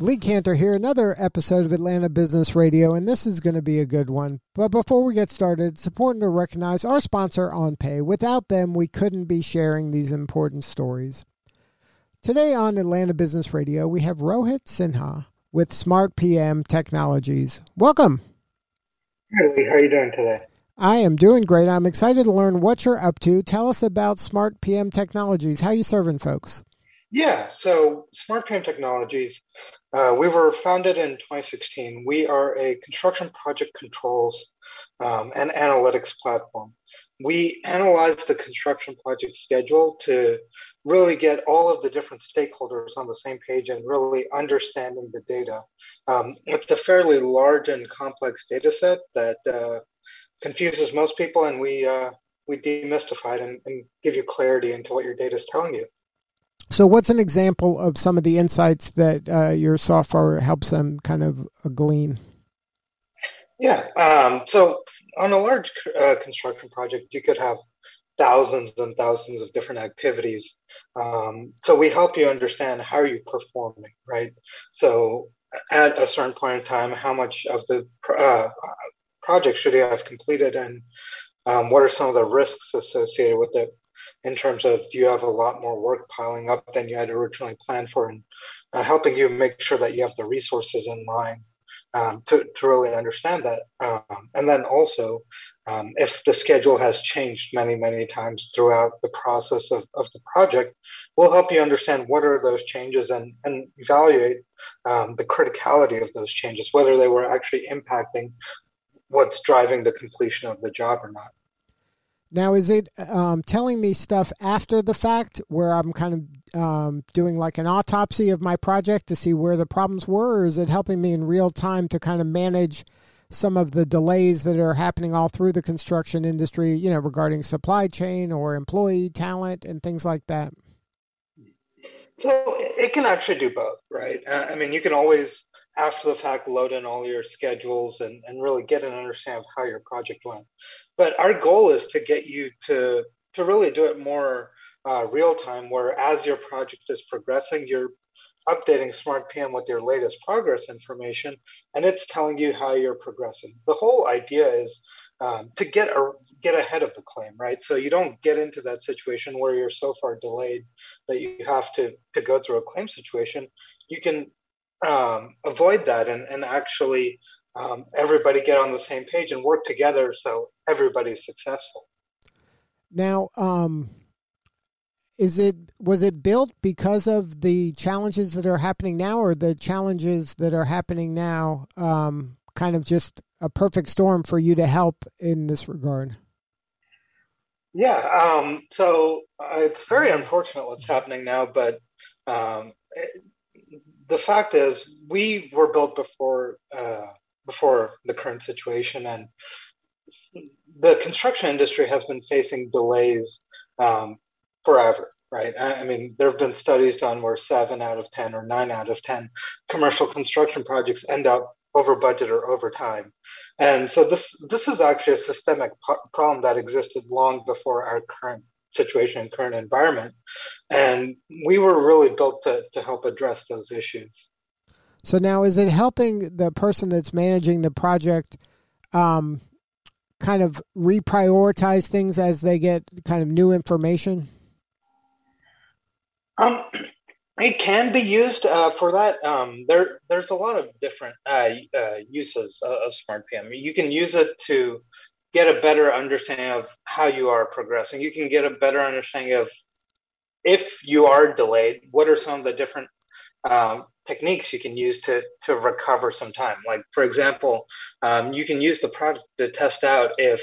Lee Kantor here, another episode of Atlanta Business Radio, and this is going to be a good one. But before we get started, it's important to recognize our sponsor, OnPay. Without them, we couldn't be sharing these important stories. Today on Atlanta Business Radio, we have Rohit Sinha with Smart PM Technologies. Welcome. Hi, Lee. How are you doing today? I am doing great. I'm excited to learn what you're up to. Tell us about Smart PM Technologies. How you serving folks? Yeah, so Smart PM Technologies uh, we were founded in 2016. We are a construction project controls um, and analytics platform. We analyze the construction project schedule to really get all of the different stakeholders on the same page and really understanding the data. Um, it's a fairly large and complex data set that uh, confuses most people, and we uh, we demystify it and, and give you clarity into what your data is telling you. So, what's an example of some of the insights that uh, your software helps them kind of uh, glean? Yeah. Um, so, on a large uh, construction project, you could have thousands and thousands of different activities. Um, so, we help you understand how are you're performing, right? So, at a certain point in time, how much of the uh, project should you have completed, and um, what are some of the risks associated with it? In terms of do you have a lot more work piling up than you had originally planned for and uh, helping you make sure that you have the resources in line um, to, to really understand that. Um, and then also, um, if the schedule has changed many, many times throughout the process of, of the project, we'll help you understand what are those changes and, and evaluate um, the criticality of those changes, whether they were actually impacting what's driving the completion of the job or not. Now, is it um, telling me stuff after the fact where I'm kind of um, doing like an autopsy of my project to see where the problems were, or is it helping me in real time to kind of manage some of the delays that are happening all through the construction industry, you know, regarding supply chain or employee talent and things like that? So it can actually do both, right? Uh, I mean, you can always, after the fact, load in all your schedules and, and really get an understanding of how your project went. But our goal is to get you to to really do it more uh, real time, where as your project is progressing, you're updating Smart PM with your latest progress information, and it's telling you how you're progressing. The whole idea is um, to get a, get ahead of the claim, right? So you don't get into that situation where you're so far delayed that you have to to go through a claim situation. You can um, avoid that and, and actually um, everybody get on the same page and work together so everybody's successful. Now, um, is it was it built because of the challenges that are happening now, or the challenges that are happening now, um, kind of just a perfect storm for you to help in this regard? Yeah, um, so uh, it's very unfortunate what's happening now, but um, it, the fact is, we were built before uh, before the current situation. And the construction industry has been facing delays um, forever, right? I, I mean, there have been studies done where seven out of 10 or nine out of 10 commercial construction projects end up over budget or over time. And so this this is actually a systemic problem that existed long before our current situation and current environment. And we were really built to, to help address those issues. So now, is it helping the person that's managing the project um, kind of reprioritize things as they get kind of new information? Um, it can be used uh, for that. Um, there, there's a lot of different uh, uh, uses of, Smart PM. You can use it to get a better understanding of how you are progressing. You can get a better understanding of if you are delayed, what are some of the different um, techniques you can use to to recover some time. Like for example, um, you can use the product to test out if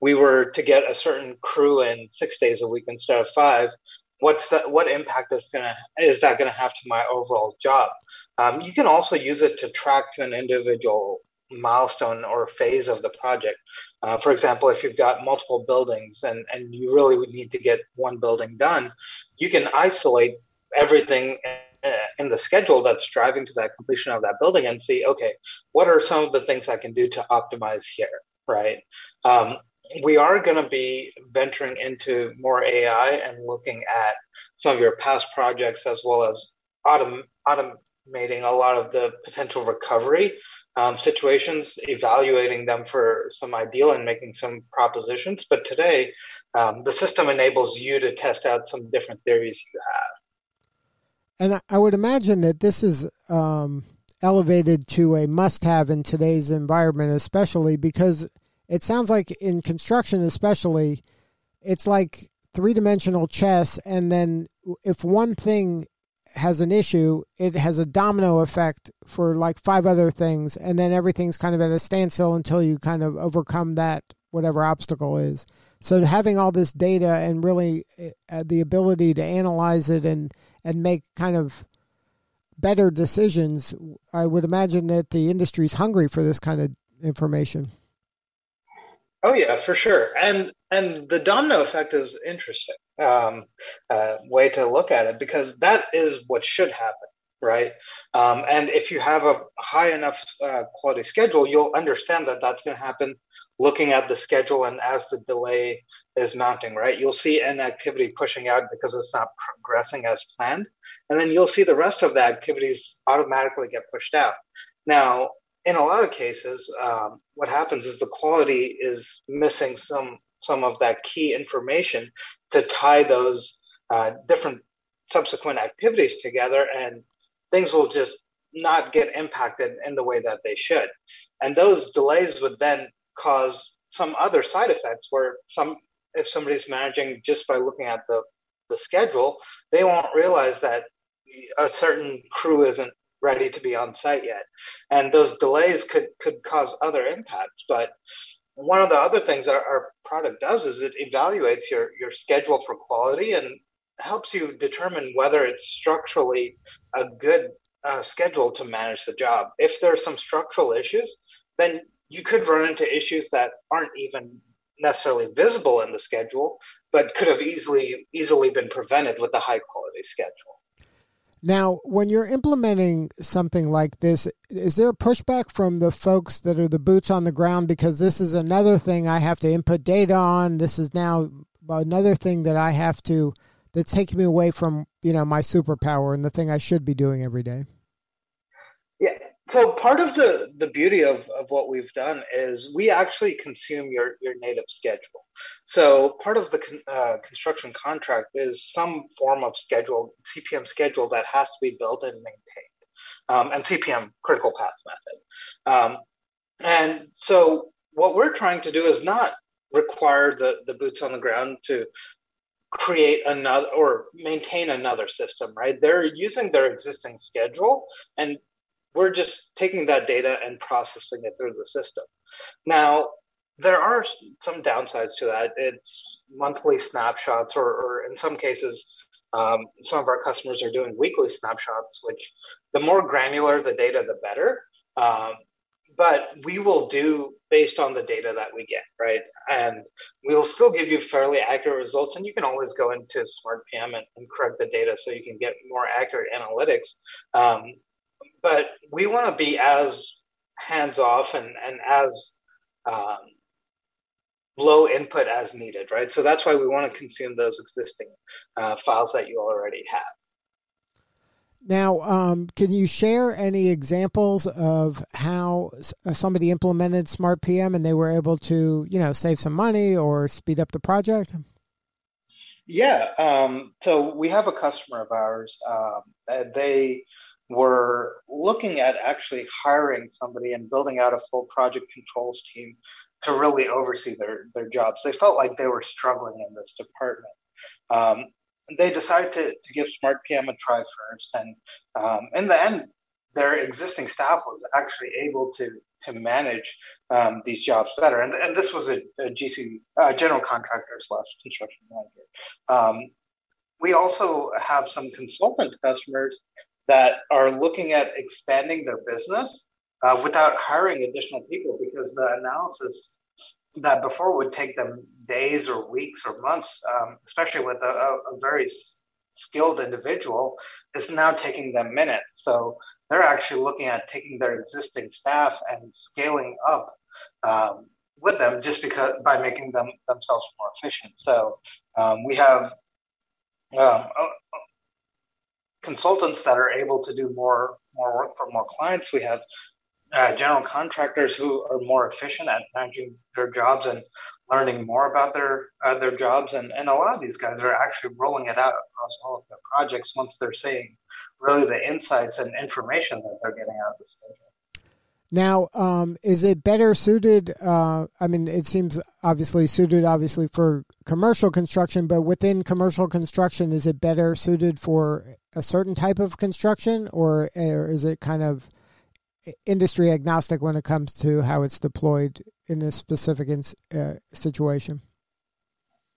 we were to get a certain crew in six days a week instead of five. What's that? What impact is gonna is that gonna have to my overall job? Um, you can also use it to track to an individual milestone or phase of the project. Uh, for example, if you've got multiple buildings and, and you really would need to get one building done, you can isolate everything in the schedule that's driving to that completion of that building and see, okay, what are some of the things I can do to optimize here, right? Um, we are going to be venturing into more AI and looking at some of your past projects as well as autom- automating a lot of the potential recovery um, situations, evaluating them for some ideal and making some propositions. But today, um, the system enables you to test out some different theories you have. And I would imagine that this is um, elevated to a must have in today's environment, especially because it sounds like in construction, especially, it's like three dimensional chess. And then if one thing has an issue, it has a domino effect for like five other things, and then everything's kind of at a standstill until you kind of overcome that whatever obstacle is. So having all this data and really uh, the ability to analyze it and and make kind of better decisions, I would imagine that the industry's hungry for this kind of information. Oh yeah, for sure. And and the domino effect is interesting um, uh, way to look at it because that is what should happen, right? Um, and if you have a high enough uh, quality schedule, you'll understand that that's going to happen. Looking at the schedule and as the delay is mounting, right? You'll see an activity pushing out because it's not progressing as planned, and then you'll see the rest of the activities automatically get pushed out. Now, in a lot of cases, um, what happens is the quality is missing some some of that key information to tie those uh, different subsequent activities together, and things will just not get impacted in the way that they should. And those delays would then cause some other side effects where some if somebody's managing just by looking at the, the schedule, they won't realize that a certain crew isn't ready to be on site yet. And those delays could, could cause other impacts. But one of the other things our, our product does is it evaluates your, your schedule for quality and helps you determine whether it's structurally a good uh, schedule to manage the job. If there's some structural issues, then you could run into issues that aren't even necessarily visible in the schedule, but could have easily easily been prevented with a high quality schedule. Now, when you're implementing something like this, is there a pushback from the folks that are the boots on the ground? Because this is another thing I have to input data on. This is now another thing that I have to, that's taking me away from, you know, my superpower and the thing I should be doing every day. So part of the, the beauty of, of what we've done is we actually consume your, your native schedule. So part of the uh, construction contract is some form of schedule, CPM schedule that has to be built and maintained, um, and CPM critical path method. Um, and so what we're trying to do is not require the, the boots on the ground to create another or maintain another system, right? They're using their existing schedule and we're just taking that data and processing it through the system. Now, there are some downsides to that. It's monthly snapshots, or, or in some cases, um, some of our customers are doing weekly snapshots, which the more granular the data, the better. Um, but we will do based on the data that we get, right? And we will still give you fairly accurate results. And you can always go into Smart PM and, and correct the data so you can get more accurate analytics. Um, but we want to be as hands off and, and as um, low input as needed, right? So that's why we want to consume those existing uh, files that you already have. Now, um, can you share any examples of how uh, somebody implemented Smart PM and they were able to, you know, save some money or speed up the project? Yeah. Um, so we have a customer of ours. Um, they were looking at actually hiring somebody and building out a full project controls team to really oversee their, their jobs. They felt like they were struggling in this department. Um, they decided to, to give Smart PM a try first. And um, in the end, their existing staff was actually able to, to manage um, these jobs better. And, and this was a, a GC, uh, general contractor slash construction manager. Um, we also have some consultant customers that are looking at expanding their business uh, without hiring additional people because the analysis that before would take them days or weeks or months, um, especially with a, a, very skilled individual, is now taking them minutes. So they're actually looking at taking their existing staff and scaling up um, with them just because by making them themselves more efficient. So um, we have um, consultants that are able to do more more work for more clients. We have uh, general contractors who are more efficient at managing their jobs and learning more about their uh, their jobs. And, and a lot of these guys are actually rolling it out across all of their projects once they're seeing really the insights and information that they're getting out of the schedule. Now, um, is it better suited? Uh, I mean, it seems obviously suited, obviously for commercial construction, but within commercial construction, is it better suited for a certain type of construction, or, or is it kind of industry agnostic when it comes to how it's deployed in a specific uh, situation?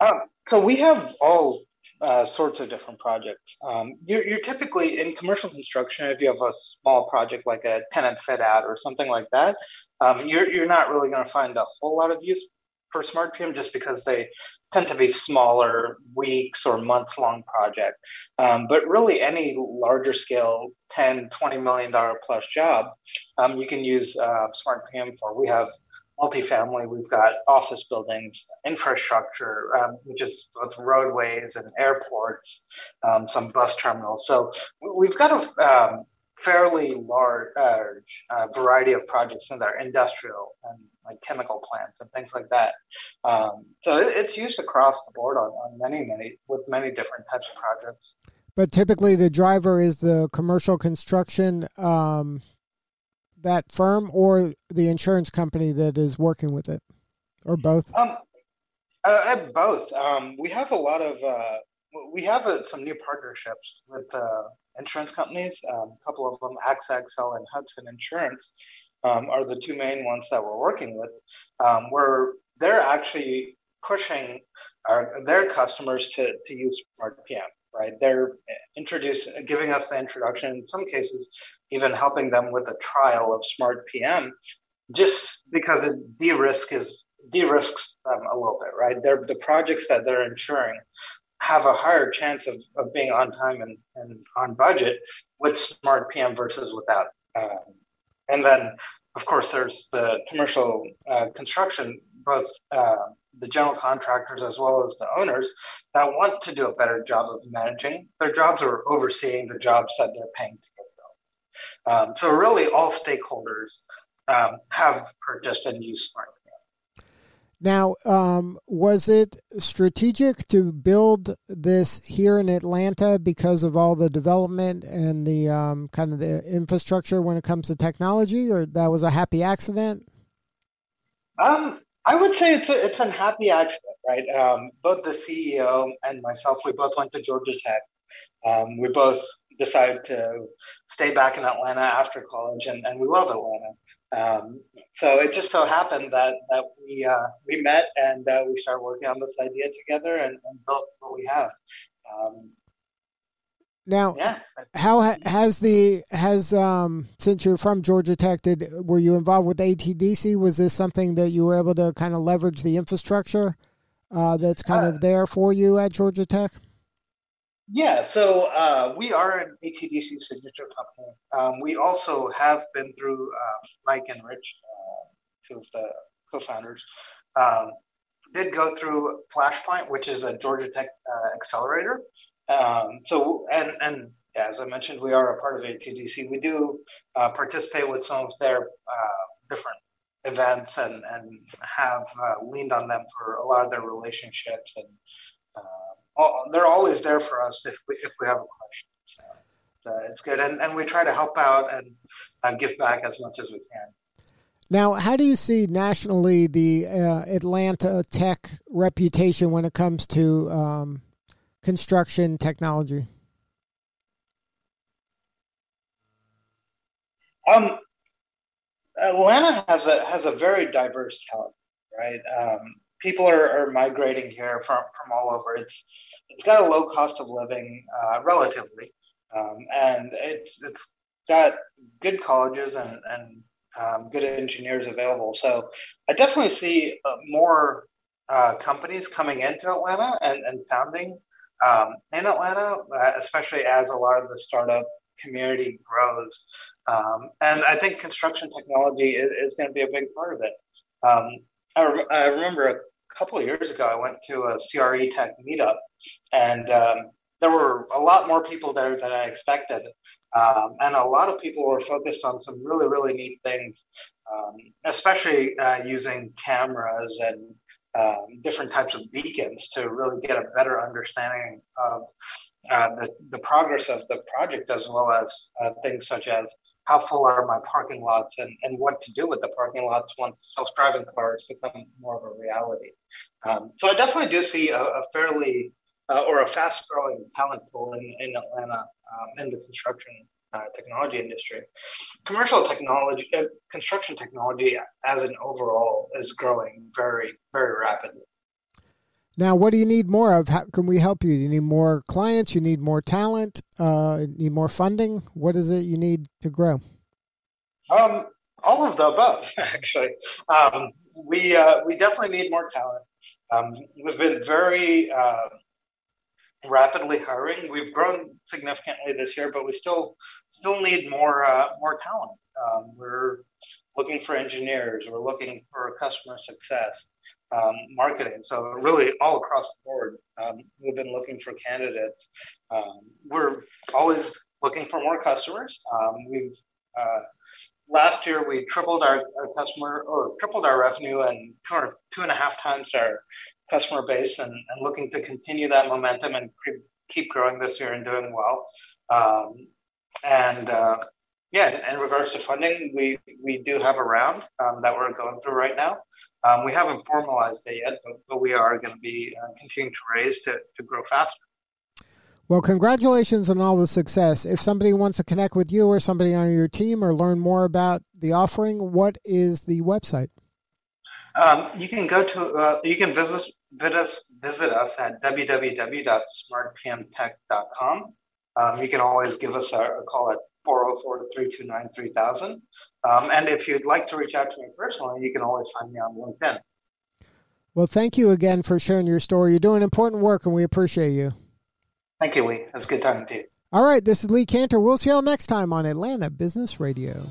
Um, so we have all uh, sorts of different projects. Um, you're, you're, typically in commercial construction, if you have a small project like a tenant fit out or something like that, um, you're, you're not really going to find a whole lot of use for Smart PM just because they tend to be smaller, weeks or months long project. Um, but really, any larger scale 10, 20 million dollar plus job, um, you can use uh, Smart PM for. We have multifamily, we've got office buildings, infrastructure, um, which is both roadways and airports, um, some bus terminals. So we've got a um, fairly large uh, variety of projects in there, industrial and like chemical plants and things like that. Um, so it, it's used across the board on, on many, many, with many different types of projects. But typically, the driver is the commercial construction um, that firm or the insurance company that is working with it, or both? Um, uh, both. Um, we have a lot of uh, we have uh, some new partnerships with uh, insurance companies. Um, a couple of them, AXA XL and Hudson Insurance, um, are the two main ones that we're working with. Um, where they're actually pushing our, their customers to to use Smart PM. Right, they're introducing, giving us the introduction. In some cases, even helping them with a trial of Smart PM, just because it de-risk is de-risks them a little bit, right? They're, the projects that they're insuring have a higher chance of, of being on time and, and on budget with Smart PM versus without. Um, and then, of course, there's the commercial uh, construction, both uh, the general contractors as well as the owners that want to do a better job of managing their jobs or overseeing the jobs that they're paying um, so really, all stakeholders um, have purchased and used Smart Now, um, was it strategic to build this here in Atlanta because of all the development and the um, kind of the infrastructure when it comes to technology, or that was a happy accident? Um, I would say it's a, it's a happy accident, right? Um, both the CEO and myself, we both went to Georgia Tech. Um, we both decided to stay back in Atlanta after college, and, and we love Atlanta. Um, so it just so happened that that we uh, we met and uh, we started working on this idea together and, and built what we have. Um, now, yeah. how has the has um since you're from Georgia Tech, did were you involved with ATDC? Was this something that you were able to kind of leverage the infrastructure uh, that's kind uh, of there for you at Georgia Tech? Yeah, so uh, we are an ATDC signature company. Um, we also have been through uh, Mike and Rich, uh, two of the co-founders, um, did go through Flashpoint, which is a Georgia Tech uh, accelerator. Um, so, and and as I mentioned, we are a part of ATDC. We do uh, participate with some of their uh, different events and and have leaned on them for a lot of their relationships and they're always there for us if we, if we have a question. So, uh, it's good, and, and we try to help out and uh, give back as much as we can. Now, how do you see nationally the uh, Atlanta tech reputation when it comes to um, construction technology? Um, Atlanta has a has a very diverse talent, right? Um, people are, are migrating here from, from all over. It's it's got a low cost of living uh, relatively, um, and it's it's got good colleges and, and um, good engineers available. So I definitely see uh, more uh, companies coming into Atlanta and, and founding um, in Atlanta, uh, especially as a lot of the startup community grows. Um, and I think construction technology is, is going to be a big part of it. Um, I, re- I, remember couple of years ago, I went to a CRE Tech meetup, and um, there were a lot more people there than I expected. Um, and a lot of people were focused on some really, really neat things, um, especially uh, using cameras and um, different types of beacons to really get a better understanding of uh, the, the progress of the project, as well as uh, things such as how full are my parking lots and, and what to do with the parking lots once self-driving cars become more of a reality. Um, so I definitely do see a, a fairly uh, or a fast-growing talent pool in, in Atlanta um, in the construction uh, technology industry. Commercial technology, uh, construction technology as an overall is growing very, very rapidly. Now, what do you need more of? How can we help you? Do you need more clients? You need more talent? Uh, need more funding? What is it you need to grow? Um, all of the above, actually. Um, we uh, we definitely need more talent. Um, we've been very uh, rapidly hiring. We've grown significantly this year, but we still still need more uh, more talent. Um, we're looking for engineers. We're looking for customer success, um, marketing. So really, all across the board, um, we've been looking for candidates. Um, we're always looking for more customers. Um, we've uh, last year we tripled our, our, customer or tripled our revenue and two, or, two and a half times our customer base and, and looking to continue that momentum and keep growing this year and doing well. Um, and uh, yeah, in regards to funding, we, we do have a round um, that we're going through right now. Um, we haven't formalized it yet, but, but we are going to be uh, continuing to raise to, to grow faster. Well, congratulations on all the success. If somebody wants to connect with you or somebody on your team or learn more about the offering, what is the website? Um, you can go to, uh, you can visit, visit us, visit us at www.smartpmtech.com. Um, you can always give us a, a call at 404-329-3000. Um, and if you'd like to reach out to me personally, you can always find me on LinkedIn. Well, thank you again for sharing your story. You're doing important work, and we appreciate you. Thank you, Lee. It was a good talking to you. All right, this is Lee Kantor. We'll see you all next time on Atlanta Business Radio.